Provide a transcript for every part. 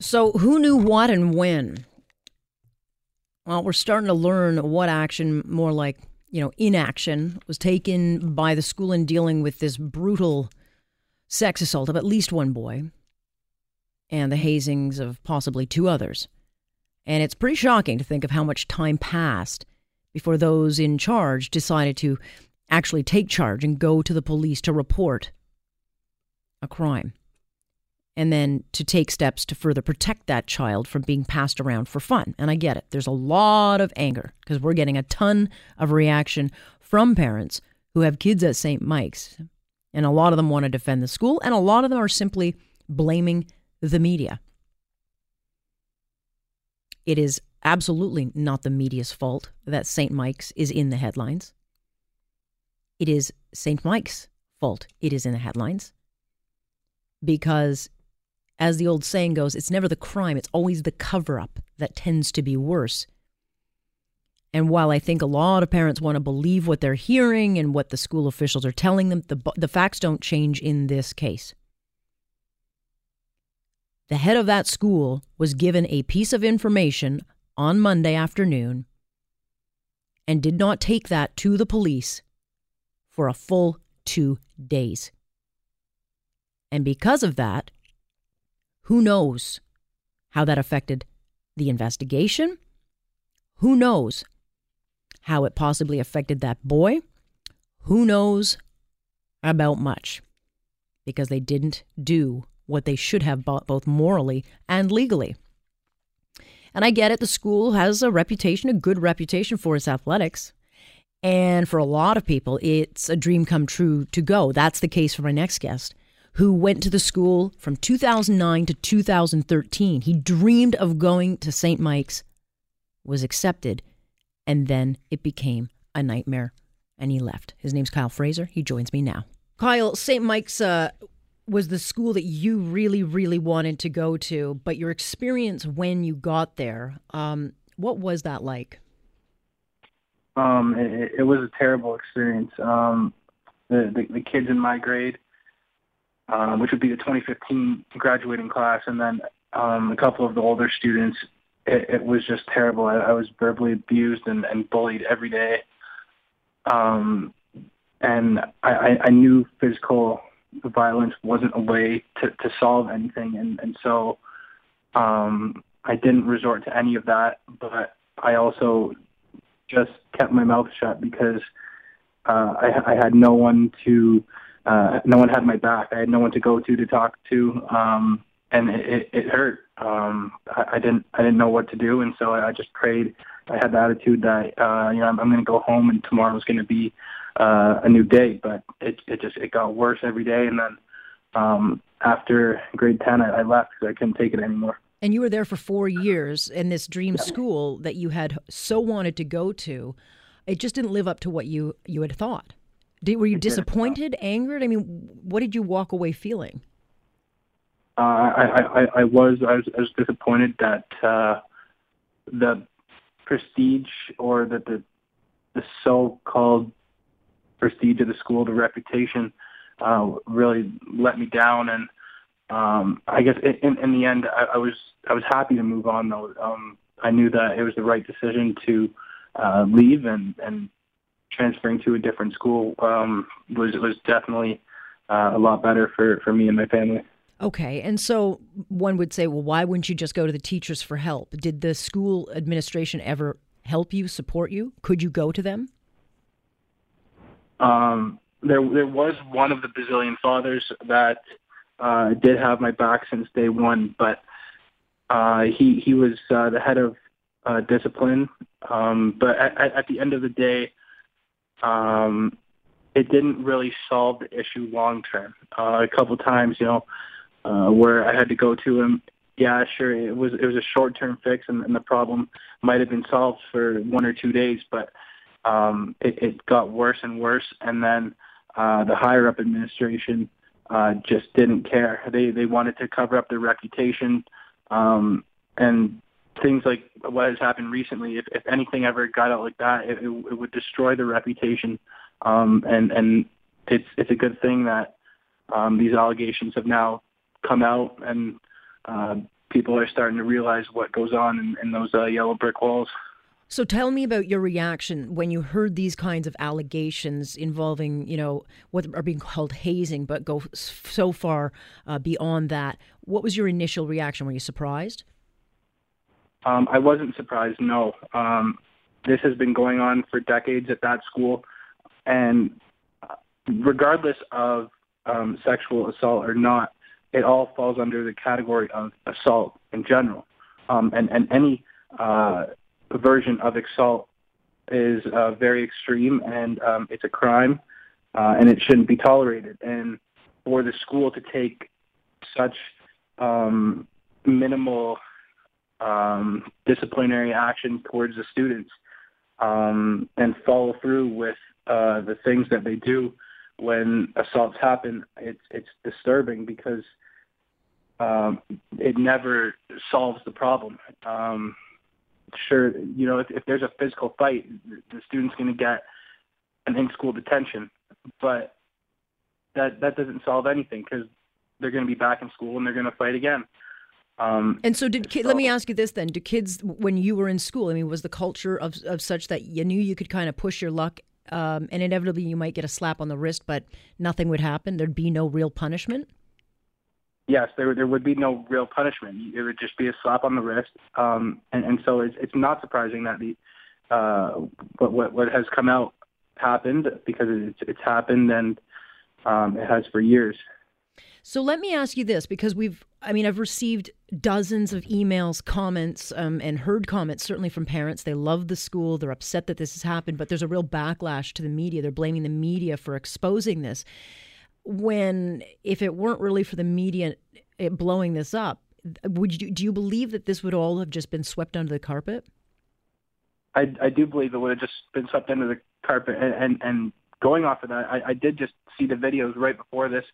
So, who knew what and when? Well, we're starting to learn what action, more like, you know, inaction, was taken by the school in dealing with this brutal sex assault of at least one boy and the hazings of possibly two others. And it's pretty shocking to think of how much time passed before those in charge decided to actually take charge and go to the police to report a crime and then to take steps to further protect that child from being passed around for fun. And I get it. There's a lot of anger because we're getting a ton of reaction from parents who have kids at St. Mike's. And a lot of them want to defend the school, and a lot of them are simply blaming the media. It is absolutely not the media's fault that St. Mike's is in the headlines. It is St. Mike's fault it is in the headlines because as the old saying goes, it's never the crime, it's always the cover up that tends to be worse. And while I think a lot of parents want to believe what they're hearing and what the school officials are telling them, the, the facts don't change in this case. The head of that school was given a piece of information on Monday afternoon and did not take that to the police for a full two days. And because of that, who knows how that affected the investigation? Who knows how it possibly affected that boy? Who knows about much? Because they didn't do what they should have both morally and legally. And I get it, the school has a reputation, a good reputation for its athletics. And for a lot of people, it's a dream come true to go. That's the case for my next guest who went to the school from 2009 to 2013. He dreamed of going to St. Mike's, was accepted, and then it became a nightmare, and he left. His name's Kyle Fraser. He joins me now. Kyle, St. Mike's uh, was the school that you really, really wanted to go to, but your experience when you got there, um, what was that like? Um, it, it was a terrible experience. Um, the, the the kids in my grade um, which would be the 2015 graduating class, and then um, a couple of the older students. It, it was just terrible. I, I was verbally abused and, and bullied every day, um, and I, I knew physical violence wasn't a way to, to solve anything, and, and so um, I didn't resort to any of that. But I also just kept my mouth shut because uh, I, I had no one to uh, no one had my back. I had no one to go to to talk to, um, and it, it hurt. Um, I, I didn't I didn't know what to do, and so I, I just prayed. I had the attitude that uh, you know I'm, I'm going to go home, and tomorrow's going to be uh, a new day. But it it just it got worse every day, and then um, after grade ten, I, I left because I couldn't take it anymore. And you were there for four years in this dream yeah. school that you had so wanted to go to. It just didn't live up to what you you had thought. Did, were you disappointed, angered? I mean, what did you walk away feeling? Uh, I, I, I was I was, I was disappointed that uh, the prestige or that the the so-called prestige of the school, the reputation, uh, really let me down. And um, I guess in, in the end, I, I was I was happy to move on. Though um, I knew that it was the right decision to uh, leave and and transferring to a different school um, was was definitely uh, a lot better for for me and my family. Okay, and so one would say, well, why wouldn't you just go to the teachers for help? Did the school administration ever help you, support you? Could you go to them? Um, there, there was one of the Basilian fathers that uh, did have my back since day one, but uh, he he was uh, the head of uh, discipline. Um, but at, at the end of the day, um, it didn't really solve the issue long term. Uh, a couple times, you know, uh, where I had to go to him yeah, sure, it was it was a short term fix, and, and the problem might have been solved for one or two days, but um, it, it got worse and worse, and then uh, the higher up administration uh, just didn't care. They they wanted to cover up their reputation, um, and things like what has happened recently. If, if anything ever got out like that, it, it, it would destroy the reputation. Um, and and it's it's a good thing that um, these allegations have now come out, and uh, people are starting to realize what goes on in, in those uh, yellow brick walls. So tell me about your reaction when you heard these kinds of allegations involving, you know, what are being called hazing, but go so far uh, beyond that. What was your initial reaction? Were you surprised? Um, I wasn't surprised. No, um, this has been going on for decades at that school, and uh, regardless of um, sexual assault or not, it all falls under the category of assault in general, um, and and any uh, version of assault is uh, very extreme and um, it's a crime uh, and it shouldn't be tolerated. And for the school to take such um, minimal um, disciplinary action towards the students um, and follow through with uh, the things that they do when assaults happen, it's it's disturbing because um, it never solves the problem. Um, sure, you know, if, if there's a physical fight, the student's going to get an in-school detention, but that that doesn't solve anything because they're going to be back in school and they're going to fight again. Um, and so, did let me ask you this then: Do kids, when you were in school, I mean, was the culture of of such that you knew you could kind of push your luck, um, and inevitably you might get a slap on the wrist, but nothing would happen? There'd be no real punishment yes, there there would be no real punishment. It would just be a slap on the wrist, um, and and so it's it's not surprising that the uh, what what what has come out happened because it's it's happened and um, it has for years. So let me ask you this because we've, I mean, I've received dozens of emails, comments, um, and heard comments certainly from parents. They love the school. They're upset that this has happened, but there's a real backlash to the media. They're blaming the media for exposing this when if it weren't really for the media blowing this up, would you do you believe that this would all have just been swept under the carpet? I, I do believe it would have just been swept under the carpet. And and, and going off of that, I, I did just see the videos right before this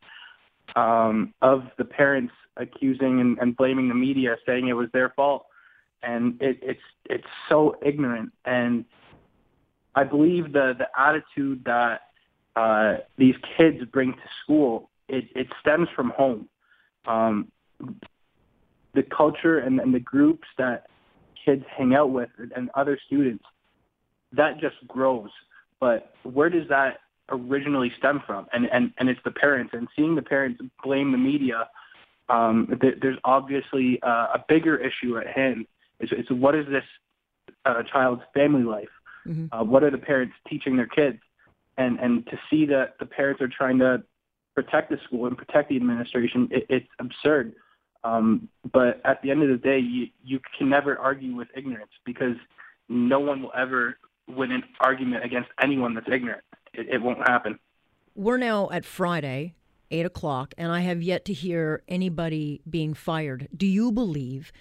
um, of the parents accusing and, and blaming the media, saying it was their fault, and it, it's it's so ignorant. And I believe the the attitude that uh, these kids bring to school, it, it stems from home. Um, the culture and, and the groups that kids hang out with and other students, that just grows. But where does that originally stem from? And, and, and it's the parents. And seeing the parents blame the media, um, th- there's obviously uh, a bigger issue at hand. It's, it's what is this uh, child's family life? Mm-hmm. Uh, what are the parents teaching their kids? and and to see that the parents are trying to protect the school and protect the administration, it, it's absurd. Um, but at the end of the day, you you can never argue with ignorance because no one will ever win an argument against anyone that's ignorant. It, it won't happen. We're now at Friday, eight o'clock, and I have yet to hear anybody being fired. Do you believe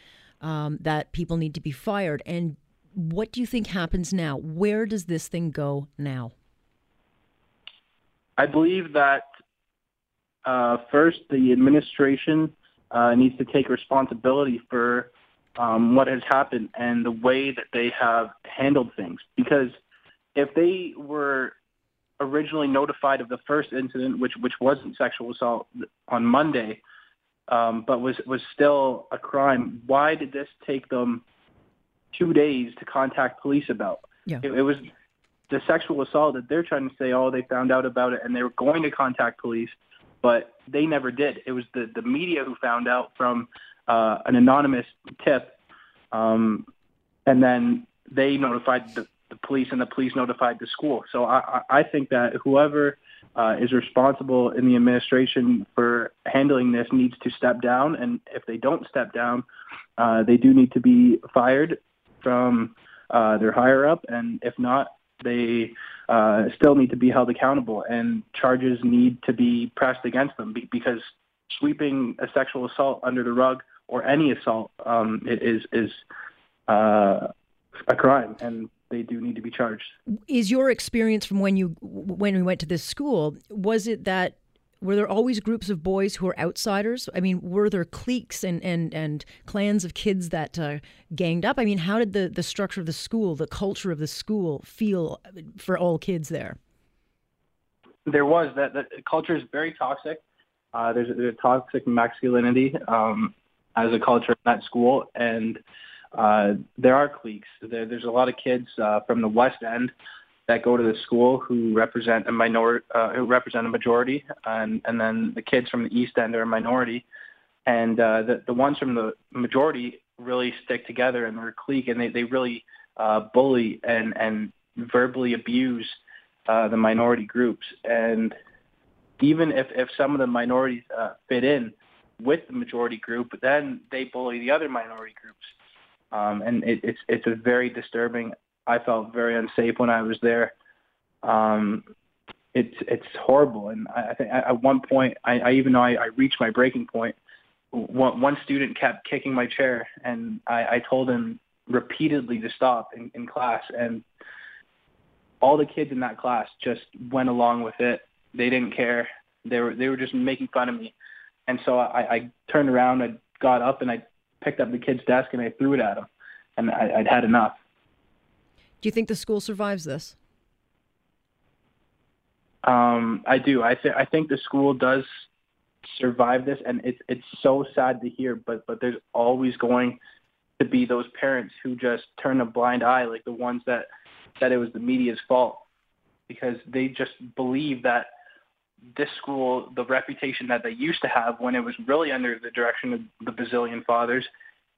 um, that people need to be fired? And what do you think happens now? Where does this thing go now? I believe that uh, first the administration uh, needs to take responsibility for um, what has happened and the way that they have handled things. Because if they were originally notified of the first incident, which which wasn't sexual assault on Monday, um, but was was still a crime, why did this take them two days to contact police about? Yeah. It, it was the sexual assault that they're trying to say, oh, they found out about it and they were going to contact police, but they never did. It was the, the media who found out from uh, an anonymous tip, um, and then they notified the, the police, and the police notified the school. So I, I think that whoever uh, is responsible in the administration for handling this needs to step down, and if they don't step down, uh, they do need to be fired from uh, their higher up, and if not, they uh, still need to be held accountable, and charges need to be pressed against them because sweeping a sexual assault under the rug or any assault um, is is uh, a crime, and they do need to be charged. Is your experience from when you when we went to this school was it that were there always groups of boys who were outsiders? I mean, were there cliques and and, and clans of kids that uh, ganged up? I mean, how did the the structure of the school, the culture of the school, feel for all kids there? There was that the culture is very toxic. Uh, there's, there's a toxic masculinity um, as a culture in that school, and uh, there are cliques. There, there's a lot of kids uh, from the West End that go to the school who represent a minority, uh, who represent a majority, and and then the kids from the East End are a minority, and uh, the the ones from the majority really stick together and they're a clique, and they they really uh, bully and and verbally abuse uh, the minority groups, and even if if some of the minorities uh, fit in with the majority group, then they bully the other minority groups, um, and it, it's it's a very disturbing I felt very unsafe when I was there. Um, it's it's horrible, and I, I think at one point, I, I even though I, I reached my breaking point, one, one student kept kicking my chair, and I, I told him repeatedly to stop in, in class, and all the kids in that class just went along with it. They didn't care. They were they were just making fun of me, and so I, I turned around, I got up, and I picked up the kid's desk and I threw it at him, and I, I'd had enough. Do you think the school survives this? Um, I do. I, th- I think the school does survive this, and it's it's so sad to hear. But but there's always going to be those parents who just turn a blind eye, like the ones that said it was the media's fault, because they just believe that this school, the reputation that they used to have when it was really under the direction of the Basilian fathers,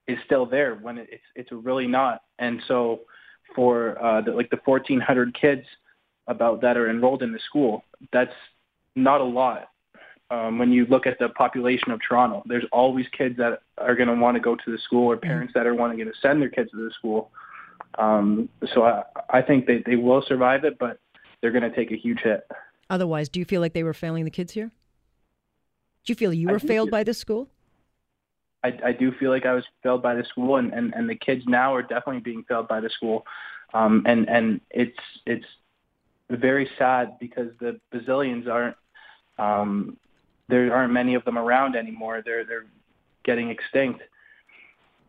is still there when it's it's really not. And so for uh, the, like the 1,400 kids about that are enrolled in the school. That's not a lot. Um, when you look at the population of Toronto, there's always kids that are going to want to go to the school or parents that are wanting to send their kids to the school. Um, so I, I think they, they will survive it, but they're going to take a huge hit. Otherwise, do you feel like they were failing the kids here? Do you feel you were failed by this school? I, I do feel like I was failed by the school, and, and, and the kids now are definitely being failed by the school, um, and and it's it's very sad because the Basilians aren't um, there aren't many of them around anymore. They're they're getting extinct.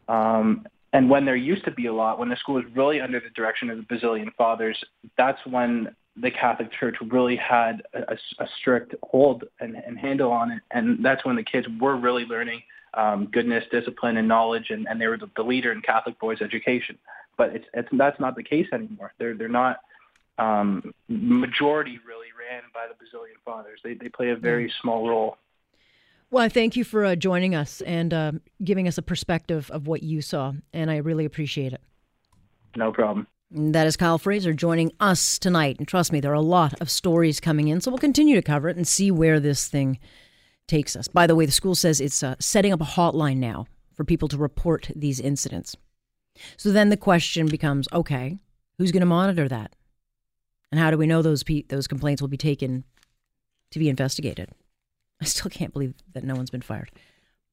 Um, and when there used to be a lot, when the school was really under the direction of the Basilian fathers, that's when the Catholic Church really had a, a strict hold and, and handle on it, and that's when the kids were really learning um, goodness, discipline, and knowledge, and, and they were the, the leader in Catholic boys' education. But it's, it's that's not the case anymore. They're they're not um, majority really ran by the Basilian fathers. They they play a very small role. Well, I thank you for uh, joining us and uh, giving us a perspective of what you saw, and I really appreciate it. No problem. That is Kyle Fraser joining us tonight. And trust me, there are a lot of stories coming in, so we'll continue to cover it and see where this thing takes us. By the way, the school says it's uh, setting up a hotline now for people to report these incidents. So then the question becomes okay, who's going to monitor that? And how do we know those pe- those complaints will be taken to be investigated? I still can't believe that no one's been fired.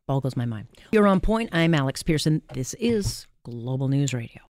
Boggles my mind. You're on point. I'm Alex Pearson. This is Global News Radio.